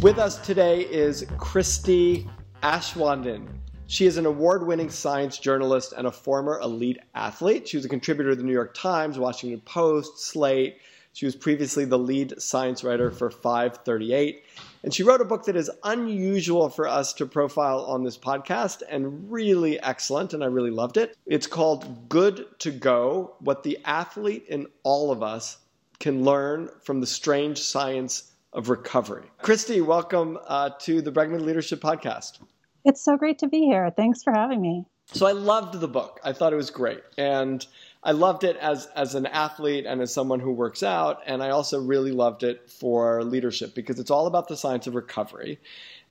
With us today is Christy Aschwanden. She is an award winning science journalist and a former elite athlete. She was a contributor to the New York Times, Washington Post, Slate. She was previously the lead science writer for 538. And she wrote a book that is unusual for us to profile on this podcast and really excellent, and I really loved it. It's called Good to Go What the Athlete in All of Us Can Learn from the Strange Science of recovery. Christy, welcome uh, to the Bregman Leadership Podcast. It's so great to be here. Thanks for having me. So I loved the book. I thought it was great, and I loved it as as an athlete and as someone who works out. And I also really loved it for leadership because it's all about the science of recovery.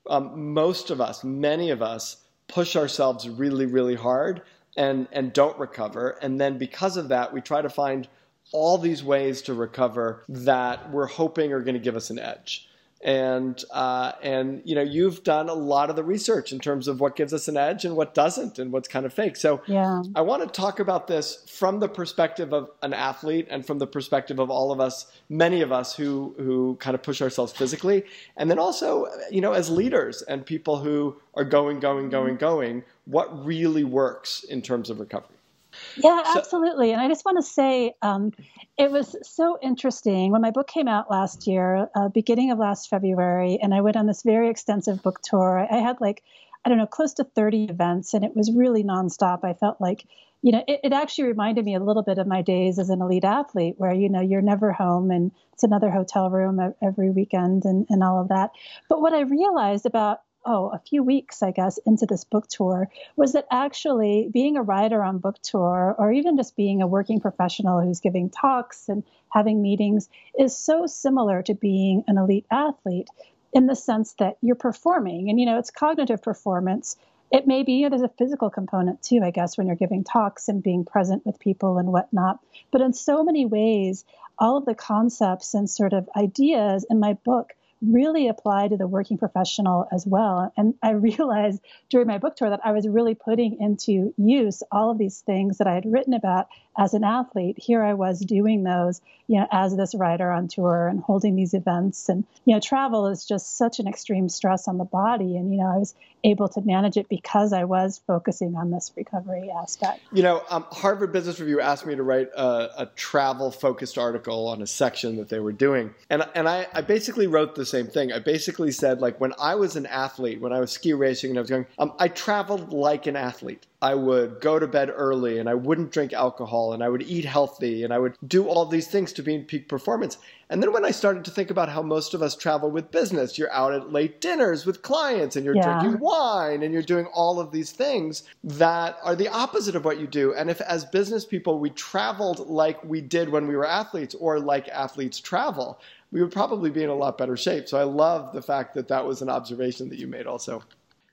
Um, most of us, many of us, push ourselves really, really hard and and don't recover, and then because of that, we try to find all these ways to recover that we're hoping are going to give us an edge. And uh, and you know you've done a lot of the research in terms of what gives us an edge and what doesn't and what's kind of fake. So yeah. I want to talk about this from the perspective of an athlete and from the perspective of all of us, many of us who who kind of push ourselves physically, and then also you know as leaders and people who are going, going, going, going. What really works in terms of recovery? Yeah, so, absolutely. And I just want to say um, it was so interesting when my book came out last year, uh, beginning of last February, and I went on this very extensive book tour. I had like, I don't know, close to 30 events, and it was really nonstop. I felt like, you know, it, it actually reminded me a little bit of my days as an elite athlete, where, you know, you're never home and it's another hotel room every weekend and, and all of that. But what I realized about oh, a few weeks, I guess, into this book tour was that actually being a writer on book tour, or even just being a working professional who's giving talks and having meetings, is so similar to being an elite athlete in the sense that you're performing. And, you know, it's cognitive performance. It may be, you know, there's a physical component too, I guess, when you're giving talks and being present with people and whatnot. But in so many ways, all of the concepts and sort of ideas in my book really apply to the working professional as well. And I realized during my book tour that I was really putting into use all of these things that I had written about as an athlete. Here I was doing those, you know, as this writer on tour and holding these events. And, you know, travel is just such an extreme stress on the body. And, you know, I was able to manage it because I was focusing on this recovery aspect. You know, um, Harvard Business Review asked me to write a, a travel focused article on a section that they were doing. And, and I, I basically wrote the same thing. I basically said, like, when I was an athlete, when I was ski racing and I was going, um, I traveled like an athlete. I would go to bed early and I wouldn't drink alcohol and I would eat healthy and I would do all these things to be in peak performance. And then when I started to think about how most of us travel with business, you're out at late dinners with clients and you're yeah. drinking wine and you're doing all of these things that are the opposite of what you do. And if as business people we traveled like we did when we were athletes or like athletes travel, we would probably be in a lot better shape. So I love the fact that that was an observation that you made also.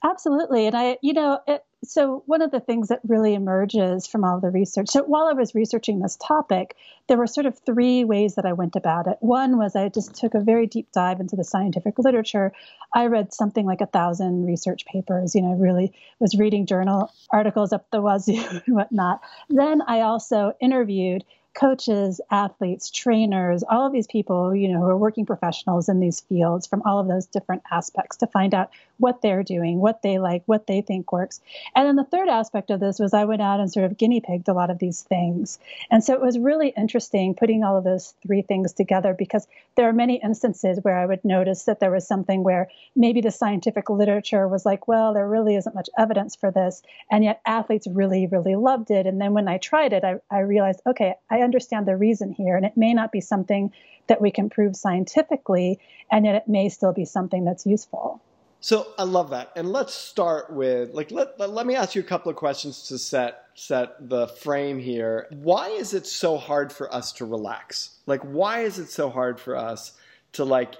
Absolutely. And I, you know, it, so one of the things that really emerges from all the research so while i was researching this topic there were sort of three ways that i went about it one was i just took a very deep dive into the scientific literature i read something like a thousand research papers you know really was reading journal articles up the wazoo and whatnot then i also interviewed coaches, athletes, trainers, all of these people, you know, who are working professionals in these fields from all of those different aspects to find out what they're doing, what they like, what they think works. And then the third aspect of this was I went out and sort of guinea pigged a lot of these things. And so it was really interesting putting all of those three things together because there are many instances where I would notice that there was something where maybe the scientific literature was like, well, there really isn't much evidence for this. And yet athletes really, really loved it. And then when I tried it, I, I realized, okay, I understand the reason here. And it may not be something that we can prove scientifically, and yet it may still be something that's useful. So I love that. And let's start with like let, let, me ask you a couple of questions to set set the frame here. Why is it so hard for us to relax? Like why is it so hard for us to like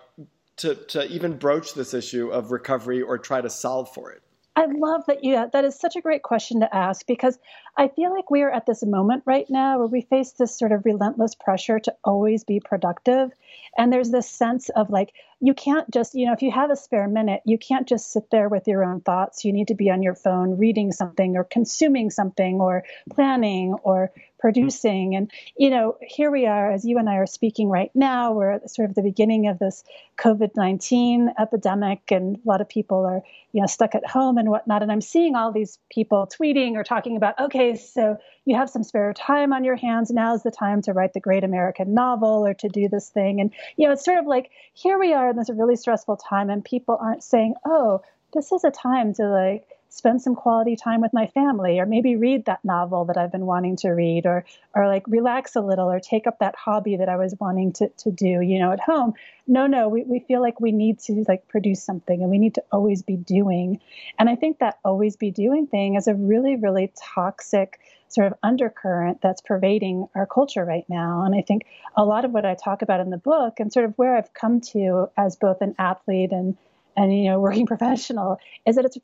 to, to even broach this issue of recovery or try to solve for it? I love that you that is such a great question to ask because I feel like we are at this moment right now where we face this sort of relentless pressure to always be productive. And there's this sense of like you can't just you know if you have a spare minute you can't just sit there with your own thoughts. You need to be on your phone reading something or consuming something or planning or producing. And you know here we are as you and I are speaking right now we're at sort of the beginning of this COVID-19 epidemic and a lot of people are you know stuck at home and whatnot. And I'm seeing all these people tweeting or talking about okay so you have some spare time on your hands. Now's the time to write the great American novel or to do this thing. And you know it's sort of like here we are in this really stressful time and people aren't saying oh this is a time to like spend some quality time with my family or maybe read that novel that I've been wanting to read or or like relax a little or take up that hobby that I was wanting to, to do, you know, at home. No, no, we, we feel like we need to like produce something and we need to always be doing. And I think that always be doing thing is a really, really toxic sort of undercurrent that's pervading our culture right now. And I think a lot of what I talk about in the book and sort of where I've come to as both an athlete and and you know working professional is that it's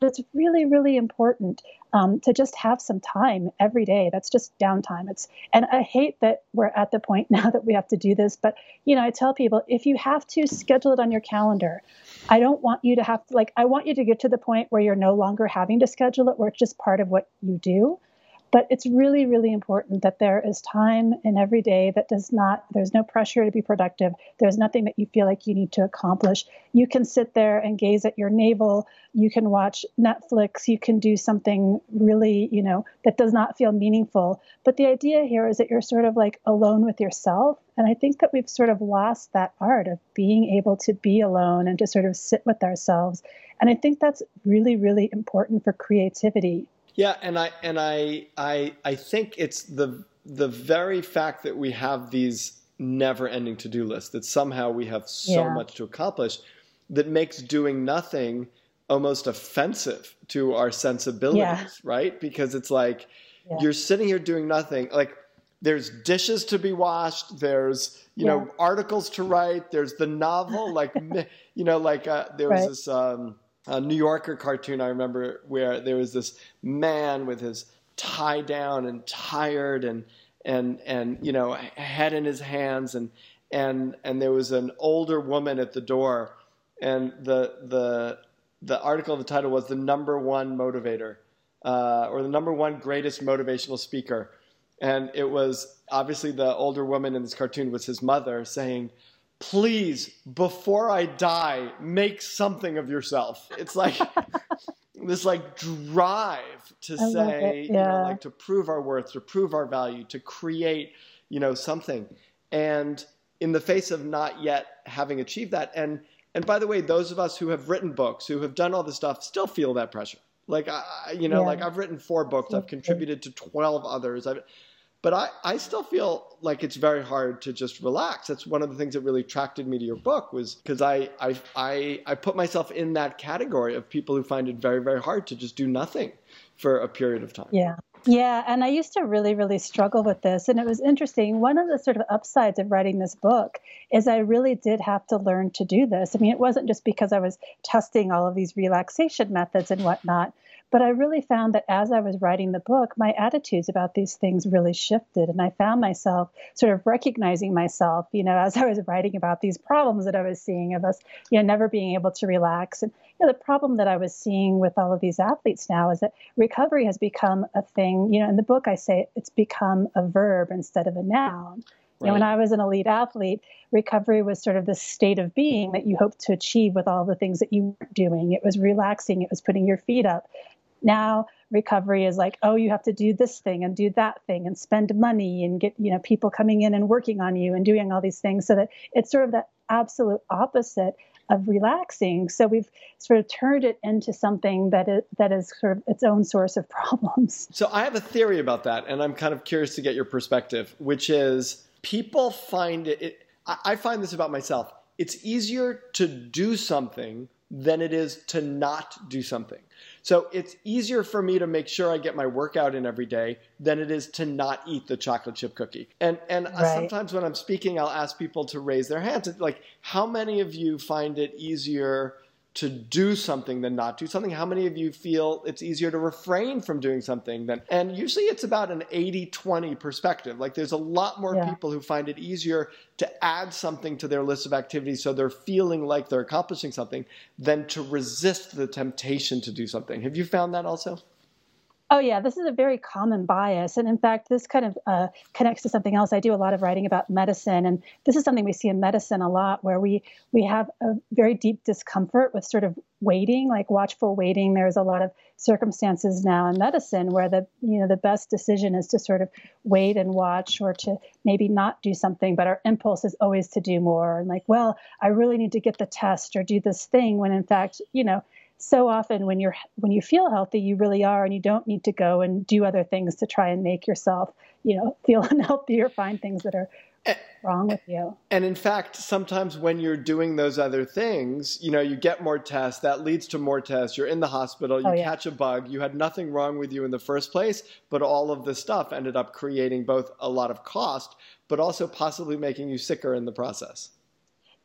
it's really really important um, to just have some time every day. That's just downtime. It's and i hate that we're at the point now that we have to do this but you know i tell people if you have to schedule it on your calendar i don't want you to have like i want you to get to the point where you're no longer having to schedule it where it's just part of what you do but it's really, really important that there is time in every day that does not, there's no pressure to be productive. There's nothing that you feel like you need to accomplish. You can sit there and gaze at your navel. You can watch Netflix. You can do something really, you know, that does not feel meaningful. But the idea here is that you're sort of like alone with yourself. And I think that we've sort of lost that art of being able to be alone and to sort of sit with ourselves. And I think that's really, really important for creativity yeah, and I and I I I think it's the the very fact that we have these never-ending to-do lists that somehow we have so yeah. much to accomplish that makes doing nothing almost offensive to our sensibilities, yeah. right? Because it's like yeah. you're sitting here doing nothing. Like there's dishes to be washed, there's you know articles to write, there's the novel, like you know, like uh, there was right. this. Um, a New Yorker cartoon I remember where there was this man with his tie down and tired and and and you know head in his hands and and and there was an older woman at the door and the the the article the title was the number one motivator uh, or the number one greatest motivational speaker. And it was obviously the older woman in this cartoon was his mother saying please, before I die, make something of yourself. It's like this like drive to I say, yeah. you know, like to prove our worth, to prove our value, to create, you know, something. And in the face of not yet having achieved that, and and by the way, those of us who have written books, who have done all this stuff, still feel that pressure. Like I, you know, yeah. like I've written four books, I've contributed to twelve others. I've but I, I still feel like it's very hard to just relax. That's one of the things that really attracted me to your book was because I, I, I, I put myself in that category of people who find it very, very hard to just do nothing for a period of time. Yeah. Yeah, and I used to really, really struggle with this. And it was interesting. One of the sort of upsides of writing this book is I really did have to learn to do this. I mean, it wasn't just because I was testing all of these relaxation methods and whatnot, but I really found that as I was writing the book, my attitudes about these things really shifted. And I found myself sort of recognizing myself, you know, as I was writing about these problems that I was seeing of us, you know, never being able to relax. And you know, the problem that I was seeing with all of these athletes now is that recovery has become a thing. You know, in the book, I say it's become a verb instead of a noun. Right. You know, when I was an elite athlete, recovery was sort of the state of being that you hoped to achieve with all the things that you were doing. It was relaxing, it was putting your feet up. Now recovery is like, oh, you have to do this thing and do that thing and spend money and get, you know, people coming in and working on you and doing all these things so that it's sort of the absolute opposite of relaxing. So we've sort of turned it into something that is, that is sort of its own source of problems. So I have a theory about that, and I'm kind of curious to get your perspective, which is people find it, it I find this about myself. It's easier to do something than it is to not do something. So it's easier for me to make sure I get my workout in every day than it is to not eat the chocolate chip cookie. And and right. sometimes when I'm speaking, I'll ask people to raise their hands. Like, how many of you find it easier? To do something than not do something? How many of you feel it's easier to refrain from doing something than, and usually it's about an 80 20 perspective. Like there's a lot more yeah. people who find it easier to add something to their list of activities so they're feeling like they're accomplishing something than to resist the temptation to do something. Have you found that also? Oh, yeah, this is a very common bias. And in fact, this kind of uh, connects to something else. I do a lot of writing about medicine. And this is something we see in medicine a lot where we, we have a very deep discomfort with sort of waiting, like watchful waiting. There's a lot of circumstances now in medicine where the, you know, the best decision is to sort of wait and watch or to maybe not do something. But our impulse is always to do more. And like, well, I really need to get the test or do this thing when in fact, you know, so often when you're when you feel healthy you really are and you don't need to go and do other things to try and make yourself you know feel unhealthy or find things that are wrong with you. and in fact sometimes when you're doing those other things you know you get more tests that leads to more tests. You're in the hospital you oh, yeah. catch a bug you had nothing wrong with you in the first place but all of this stuff ended up creating both a lot of cost but also possibly making you sicker in the process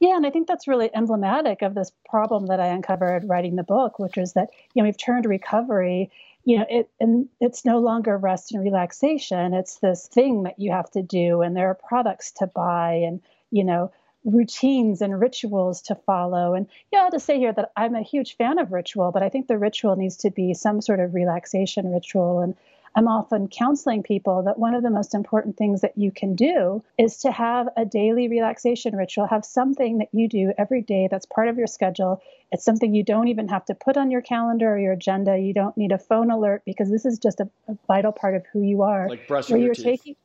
yeah, and I think that's really emblematic of this problem that I uncovered writing the book, which is that you know we've turned recovery, you know, it and it's no longer rest and relaxation. It's this thing that you have to do, and there are products to buy, and you know, routines and rituals to follow. And yeah, I'll just say here that I'm a huge fan of ritual, but I think the ritual needs to be some sort of relaxation ritual and I'm often counseling people that one of the most important things that you can do is to have a daily relaxation ritual, have something that you do every day that's part of your schedule. It's something you don't even have to put on your calendar or your agenda. You don't need a phone alert because this is just a, a vital part of who you are. Like brushing your teeth. Taking,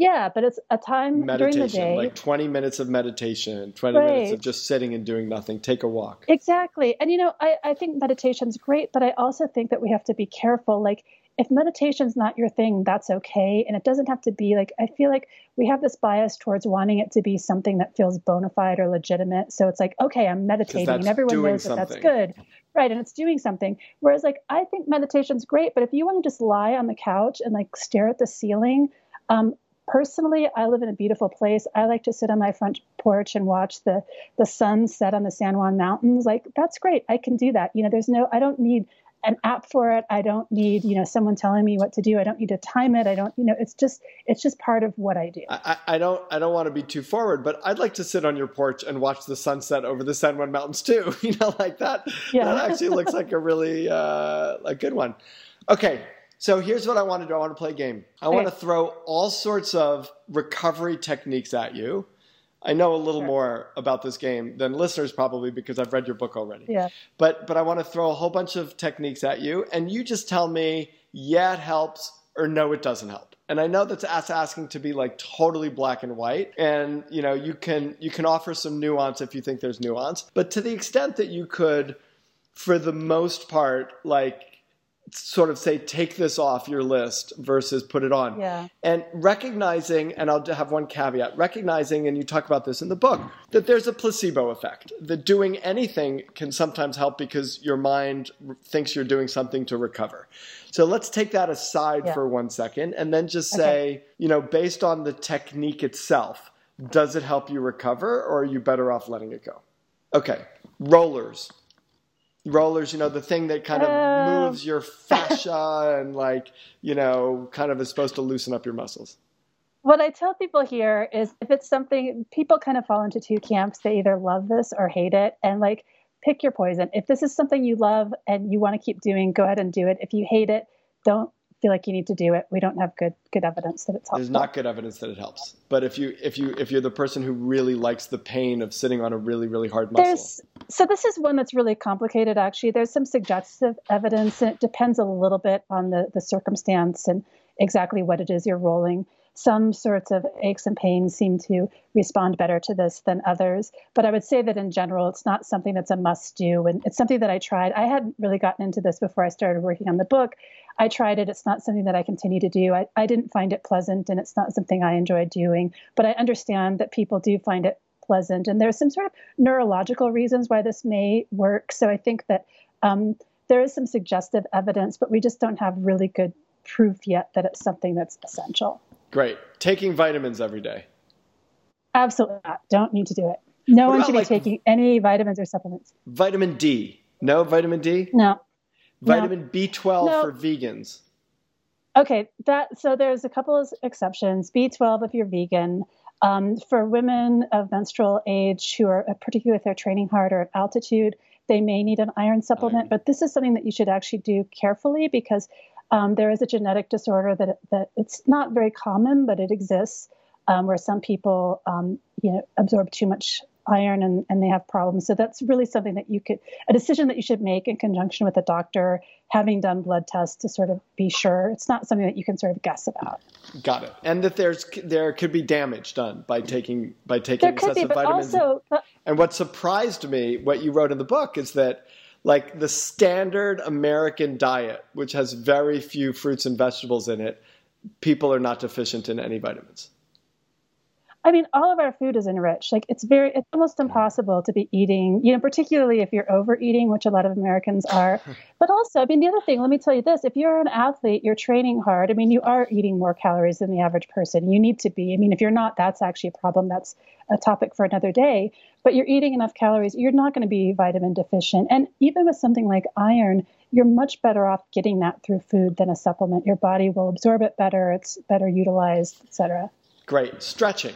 yeah, but it's a time meditation, during the day. Like 20 minutes of meditation, 20 right. minutes of just sitting and doing nothing. Take a walk. Exactly. And, you know, I, I think meditation's great, but I also think that we have to be careful. Like, if meditation's not your thing, that's okay. And it doesn't have to be like, I feel like we have this bias towards wanting it to be something that feels bona fide or legitimate. So it's like, okay, I'm meditating and everyone knows that that's good. Right. And it's doing something. Whereas, like, I think meditation's great, but if you want to just lie on the couch and like stare at the ceiling, um, personally i live in a beautiful place i like to sit on my front porch and watch the the sun set on the san juan mountains like that's great i can do that you know there's no i don't need an app for it. I don't need, you know, someone telling me what to do. I don't need to time it. I don't, you know, it's just it's just part of what I do. I, I don't I don't want to be too forward, but I'd like to sit on your porch and watch the sunset over the San Juan Mountains too. You know, like that. Yeah. That actually looks like a really uh, a good one. Okay. So here's what I want to do. I want to play a game. I okay. want to throw all sorts of recovery techniques at you I know a little sure. more about this game than listeners probably because I've read your book already. Yeah. But but I want to throw a whole bunch of techniques at you, and you just tell me, yeah, it helps, or no, it doesn't help. And I know that's asking to be like totally black and white, and you know you can you can offer some nuance if you think there's nuance, but to the extent that you could, for the most part, like sort of say take this off your list versus put it on yeah. and recognizing and i'll have one caveat recognizing and you talk about this in the book that there's a placebo effect that doing anything can sometimes help because your mind thinks you're doing something to recover so let's take that aside yeah. for one second and then just say okay. you know based on the technique itself does it help you recover or are you better off letting it go okay rollers rollers, you know, the thing that kind of uh, moves your fascia and like, you know, kind of is supposed to loosen up your muscles. What I tell people here is if it's something people kind of fall into two camps, they either love this or hate it and like pick your poison. If this is something you love and you want to keep doing, go ahead and do it. If you hate it, don't feel like you need to do it. We don't have good good evidence that it's helpful. There's not good evidence that it helps. But if you if you if you're the person who really likes the pain of sitting on a really really hard muscle. There's, so this is one that's really complicated actually. There's some suggestive evidence and it depends a little bit on the the circumstance and exactly what it is you're rolling. Some sorts of aches and pains seem to respond better to this than others. But I would say that in general, it's not something that's a must do. And it's something that I tried. I hadn't really gotten into this before I started working on the book. I tried it. It's not something that I continue to do. I, I didn't find it pleasant and it's not something I enjoy doing. But I understand that people do find it pleasant. And there's some sort of neurological reasons why this may work. So I think that um, there is some suggestive evidence, but we just don't have really good proof yet that it's something that's essential. Great. Taking vitamins every day. Absolutely not. Don't need to do it. No what one should be like taking any vitamins or supplements. Vitamin D. No vitamin D? No. Vitamin no. B12 no. for vegans. Okay, that so there's a couple of exceptions. B12 if you're vegan. Um, for women of menstrual age who are, particularly if they're training hard or at altitude, they may need an iron supplement. Iron. But this is something that you should actually do carefully because um, there is a genetic disorder that that it's not very common, but it exists, um, where some people um, you know absorb too much iron and, and they have problems. So that's really something that you could, a decision that you should make in conjunction with a doctor, having done blood tests to sort of be sure. It's not something that you can sort of guess about. Got it. And that there's there could be damage done by taking by taking there excessive be, vitamins. Also, and what surprised me, what you wrote in the book, is that like the standard American diet, which has very few fruits and vegetables in it, people are not deficient in any vitamins. I mean, all of our food is enriched. Like it's very, it's almost impossible to be eating, you know, particularly if you're overeating, which a lot of Americans are. But also, I mean, the other thing, let me tell you this: if you're an athlete, you're training hard. I mean, you are eating more calories than the average person. You need to be. I mean, if you're not, that's actually a problem. That's a topic for another day. But you're eating enough calories, you're not going to be vitamin deficient. And even with something like iron, you're much better off getting that through food than a supplement. Your body will absorb it better. It's better utilized, etc. Great stretching.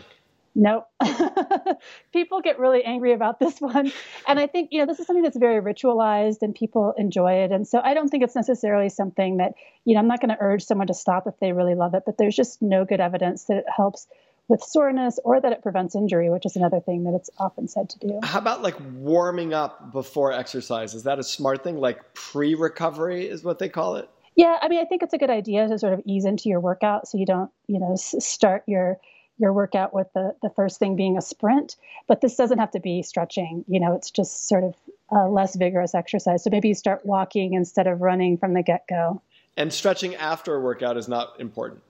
Nope. people get really angry about this one. And I think, you know, this is something that's very ritualized and people enjoy it. And so I don't think it's necessarily something that, you know, I'm not going to urge someone to stop if they really love it, but there's just no good evidence that it helps with soreness or that it prevents injury, which is another thing that it's often said to do. How about like warming up before exercise? Is that a smart thing? Like pre recovery is what they call it? Yeah, I mean, I think it's a good idea to sort of ease into your workout so you don't, you know, start your your workout with the, the first thing being a sprint. But this doesn't have to be stretching. You know, it's just sort of a less vigorous exercise. So maybe you start walking instead of running from the get go. And stretching after a workout is not important.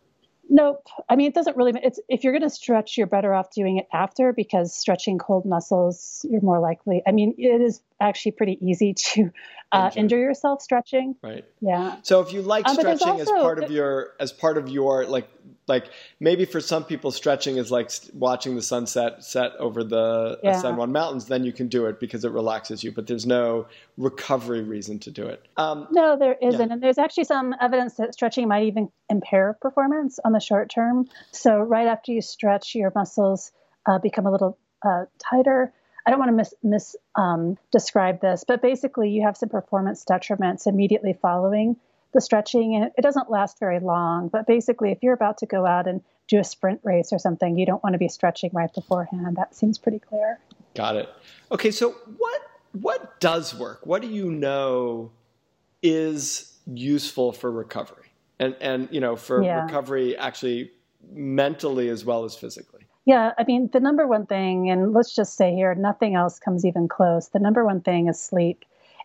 Nope. I mean, it doesn't really. It's if you're going to stretch, you're better off doing it after because stretching cold muscles, you're more likely. I mean, it is actually pretty easy to uh, injure. injure. yourself stretching. Right. Yeah. So if you like um, stretching also, as part of your as part of your like like maybe for some people stretching is like watching the sunset set over the yeah. San Juan Mountains, then you can do it because it relaxes you. But there's no recovery reason to do it. Um, no, there isn't, yeah. and there's actually some evidence that stretching might even impair performance on the short term. So right after you stretch, your muscles uh, become a little uh, tighter. I don't want to mis, mis um, describe this, but basically you have some performance detriments immediately following the stretching and it doesn't last very long but basically if you're about to go out and do a sprint race or something you don't want to be stretching right beforehand. That seems pretty clear. Got it. Okay so what what does work? What do you know is useful for recovery? And and you know for yeah. recovery actually mentally as well as physically. Yeah i mean the number one thing and let's just say here nothing else comes even close. The number one thing is sleep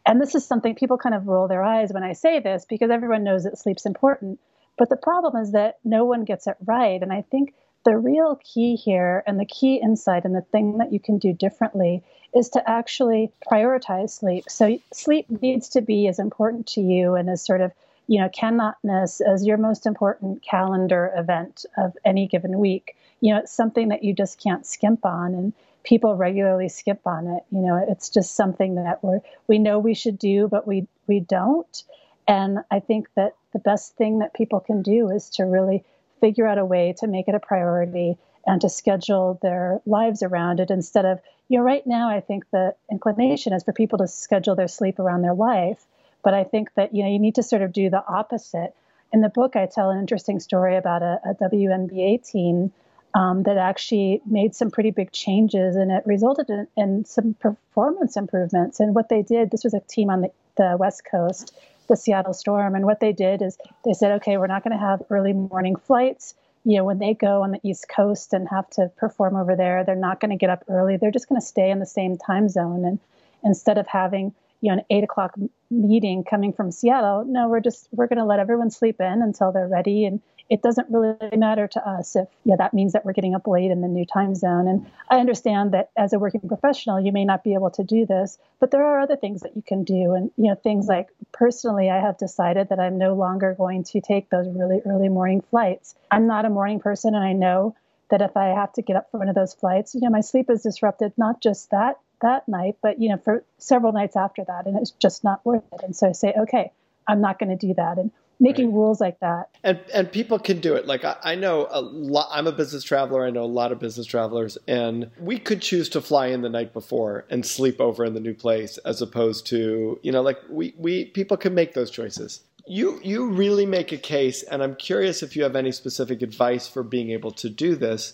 and this is something people kind of roll their eyes when I say this because everyone knows that sleep's important. But the problem is that no one gets it right. And I think the real key here and the key insight and the thing that you can do differently is to actually prioritize sleep. So sleep needs to be as important to you and as sort of you know cannot miss as your most important calendar event of any given week. You know, it's something that you just can't skimp on. And people regularly skip on it. You know, it's just something that we we know we should do, but we we don't. And I think that the best thing that people can do is to really figure out a way to make it a priority and to schedule their lives around it instead of you know right now I think the inclination is for people to schedule their sleep around their life, but I think that you know you need to sort of do the opposite. In the book, I tell an interesting story about a, a WNBA team um, that actually made some pretty big changes and it resulted in, in, some performance improvements. And what they did, this was a team on the, the West Coast, the Seattle Storm, and what they did is they said, okay, we're not going to have early morning flights. You know, when they go on the East Coast and have to perform over there, they're not going to get up early. They're just going to stay in the same time zone. And instead of having you know an eight o'clock meeting coming from Seattle. No, we're just we're going to let everyone sleep in until they're ready, and it doesn't really matter to us if yeah that means that we're getting up late in the new time zone. And I understand that as a working professional, you may not be able to do this, but there are other things that you can do, and you know things like personally, I have decided that I'm no longer going to take those really early morning flights. I'm not a morning person, and I know that if I have to get up for one of those flights, you know, my sleep is disrupted not just that that night, but you know, for several nights after that, and it's just not worth it. And so I say, okay, I'm not going to do that, and making right. rules like that. And and people can do it. Like I, I know a lot. I'm a business traveler. I know a lot of business travelers, and we could choose to fly in the night before and sleep over in the new place, as opposed to you know, like we we people can make those choices. You you really make a case, and I'm curious if you have any specific advice for being able to do this,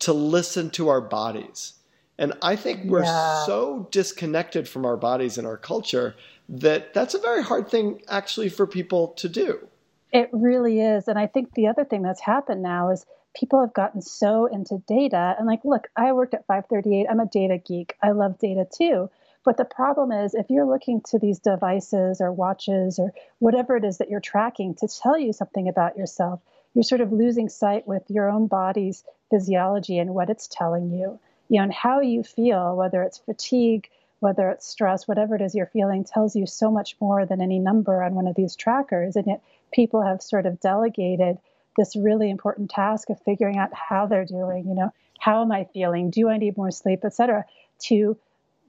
to listen to our bodies and I think we're yeah. so disconnected from our bodies and our culture that that's a very hard thing actually for people to do. It really is. And I think the other thing that's happened now is people have gotten so into data and like look, I worked at 538. I'm a data geek. I love data too. But the problem is, if you're looking to these devices or watches or whatever it is that you're tracking to tell you something about yourself, you're sort of losing sight with your own body's physiology and what it's telling you you know, and how you feel, whether it's fatigue, whether it's stress, whatever it is you're feeling, tells you so much more than any number on one of these trackers. And yet people have sort of delegated this really important task of figuring out how they're doing, you know, how am I feeling? Do I need more sleep, et cetera, to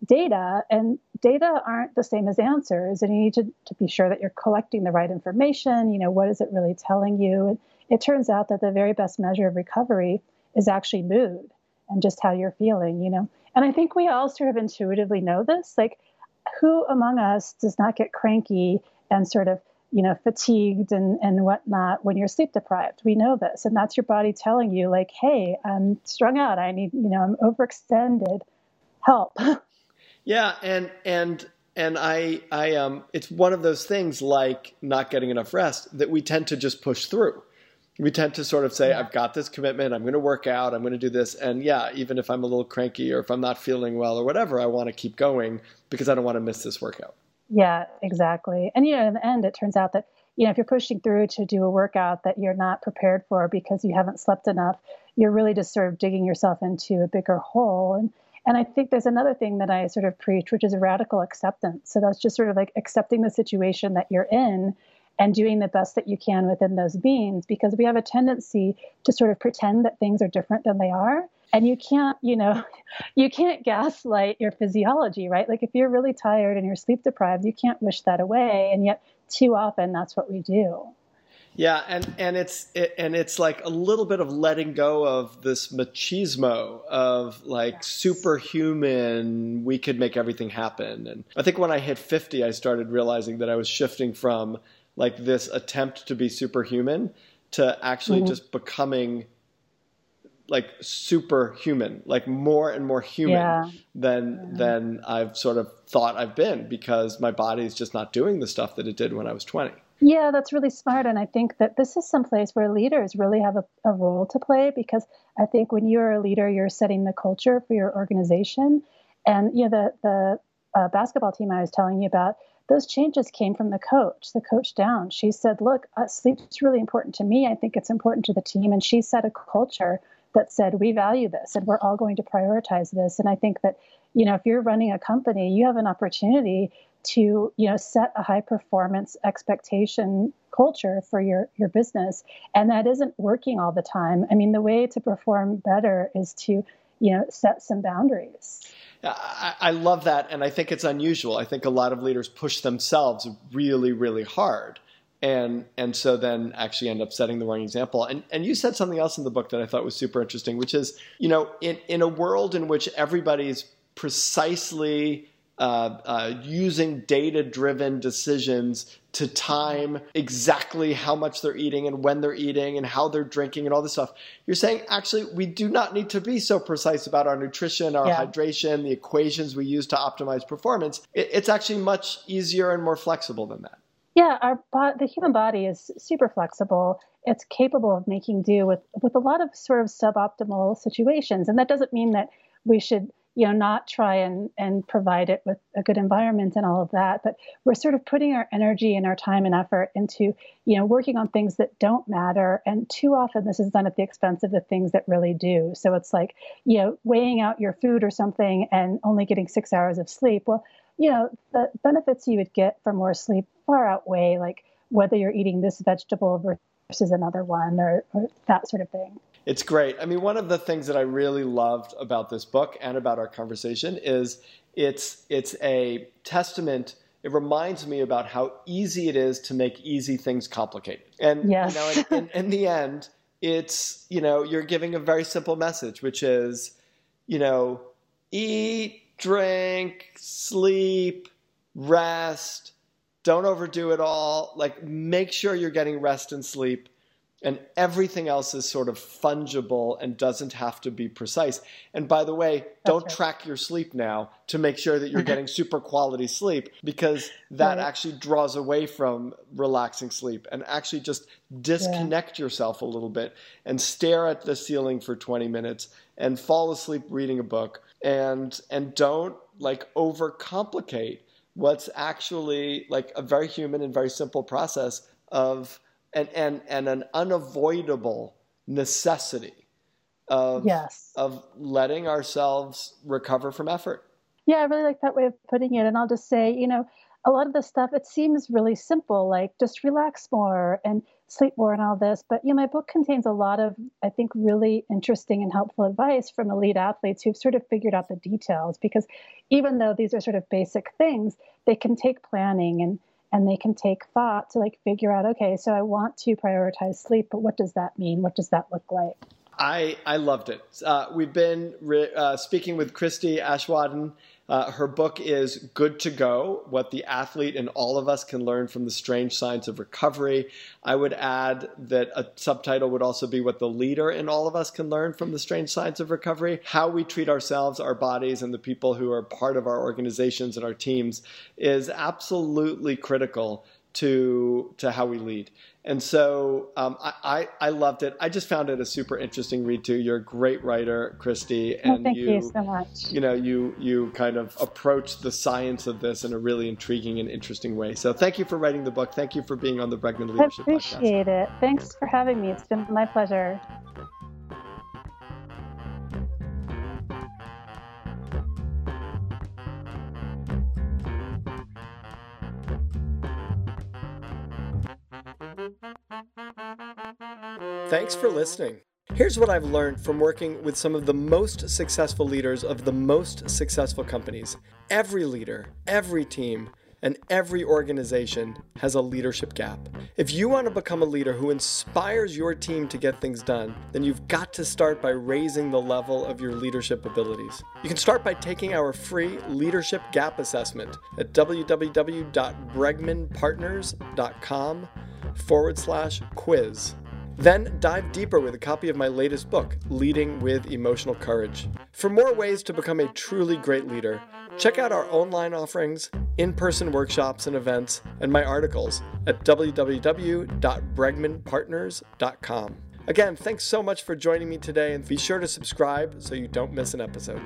data. And data aren't the same as answers. And you need to, to be sure that you're collecting the right information. You know, what is it really telling you? And it turns out that the very best measure of recovery is actually mood and just how you're feeling, you know. And I think we all sort of intuitively know this. Like, who among us does not get cranky and sort of, you know, fatigued and, and whatnot when you're sleep deprived? We know this. And that's your body telling you, like, hey, I'm strung out. I need, you know, I'm overextended. Help. yeah. And, and, and I, I, um, it's one of those things like not getting enough rest that we tend to just push through we tend to sort of say, yeah. I've got this commitment, I'm going to work out, I'm going to do this. And yeah, even if I'm a little cranky or if I'm not feeling well or whatever, I want to keep going because I don't want to miss this workout. Yeah, exactly. And, you know, in the end, it turns out that, you know, if you're pushing through to do a workout that you're not prepared for because you haven't slept enough, you're really just sort of digging yourself into a bigger hole. And, and I think there's another thing that I sort of preach, which is radical acceptance. So that's just sort of like accepting the situation that you're in and doing the best that you can within those means because we have a tendency to sort of pretend that things are different than they are and you can't you know you can't gaslight your physiology right like if you're really tired and you're sleep deprived you can't wish that away and yet too often that's what we do yeah, and and it's it, and it's like a little bit of letting go of this machismo of like yes. superhuman. We could make everything happen, and I think when I hit fifty, I started realizing that I was shifting from like this attempt to be superhuman to actually mm-hmm. just becoming like superhuman, like more and more human yeah. than yeah. than I've sort of thought I've been because my body is just not doing the stuff that it did when I was 20. Yeah, that's really smart. And I think that this is some place where leaders really have a, a role to play because I think when you're a leader, you're setting the culture for your organization. And, you know, the, the uh, basketball team I was telling you about, those changes came from the coach, the coach down. She said, Look, uh, sleep is really important to me. I think it's important to the team. And she set a culture that said, We value this and we're all going to prioritize this. And I think that, you know, if you're running a company, you have an opportunity to, you know, set a high performance expectation culture for your your business and that isn't working all the time i mean the way to perform better is to you know set some boundaries I, I love that, and I think it's unusual. I think a lot of leaders push themselves really, really hard and and so then actually end up setting the wrong example. And and you said something else in the book that I thought was super interesting, which is you know in in a world in which everybody's precisely uh, uh, using data driven decisions to time exactly how much they're eating and when they're eating and how they're drinking and all this stuff. You're saying actually we do not need to be so precise about our nutrition, our yeah. hydration, the equations we use to optimize performance. It, it's actually much easier and more flexible than that. Yeah, our the human body is super flexible. It's capable of making do with with a lot of sort of suboptimal situations, and that doesn't mean that we should you know, not try and, and provide it with a good environment and all of that. But we're sort of putting our energy and our time and effort into, you know, working on things that don't matter. And too often this is done at the expense of the things that really do. So it's like, you know, weighing out your food or something and only getting six hours of sleep. Well, you know, the benefits you would get from more sleep far outweigh like whether you're eating this vegetable versus another one or, or that sort of thing. It's great. I mean, one of the things that I really loved about this book and about our conversation is it's it's a testament. It reminds me about how easy it is to make easy things complicated. And yes. you know, in, in, in the end, it's you know you're giving a very simple message, which is you know eat, drink, sleep, rest. Don't overdo it all. Like make sure you're getting rest and sleep and everything else is sort of fungible and doesn't have to be precise. And by the way, don't right. track your sleep now to make sure that you're getting super quality sleep because that right. actually draws away from relaxing sleep and actually just disconnect yeah. yourself a little bit and stare at the ceiling for 20 minutes and fall asleep reading a book and and don't like overcomplicate what's actually like a very human and very simple process of and, and, and an unavoidable necessity of, yes. of letting ourselves recover from effort. Yeah, I really like that way of putting it. And I'll just say, you know, a lot of the stuff, it seems really simple, like just relax more and sleep more and all this. But, you know, my book contains a lot of, I think, really interesting and helpful advice from elite athletes who've sort of figured out the details. Because even though these are sort of basic things, they can take planning and and they can take thought to like figure out okay so i want to prioritize sleep but what does that mean? What does that look like? I i loved it. Uh, we've been re- uh, speaking with christy aschwanden uh, her book is Good to Go What the Athlete and All of Us Can Learn from the Strange Science of Recovery. I would add that a subtitle would also be What the Leader in All of Us Can Learn from the Strange Science of Recovery. How we treat ourselves, our bodies, and the people who are part of our organizations and our teams is absolutely critical to, to how we lead. And so um, I, I, I, loved it. I just found it a super interesting read too. You're a great writer, Christy, and thank you, you, so much. You know, you you kind of approach the science of this in a really intriguing and interesting way. So thank you for writing the book. Thank you for being on the Bregman Leadership I appreciate podcast. it. Thanks for having me. It's been my pleasure. Thanks for listening. Here's what I've learned from working with some of the most successful leaders of the most successful companies. Every leader, every team, and every organization has a leadership gap. If you want to become a leader who inspires your team to get things done, then you've got to start by raising the level of your leadership abilities. You can start by taking our free leadership gap assessment at www.bregmanpartners.com forward slash quiz. Then dive deeper with a copy of my latest book, Leading with Emotional Courage. For more ways to become a truly great leader, check out our online offerings, in person workshops and events, and my articles at www.bregmanpartners.com. Again, thanks so much for joining me today, and be sure to subscribe so you don't miss an episode.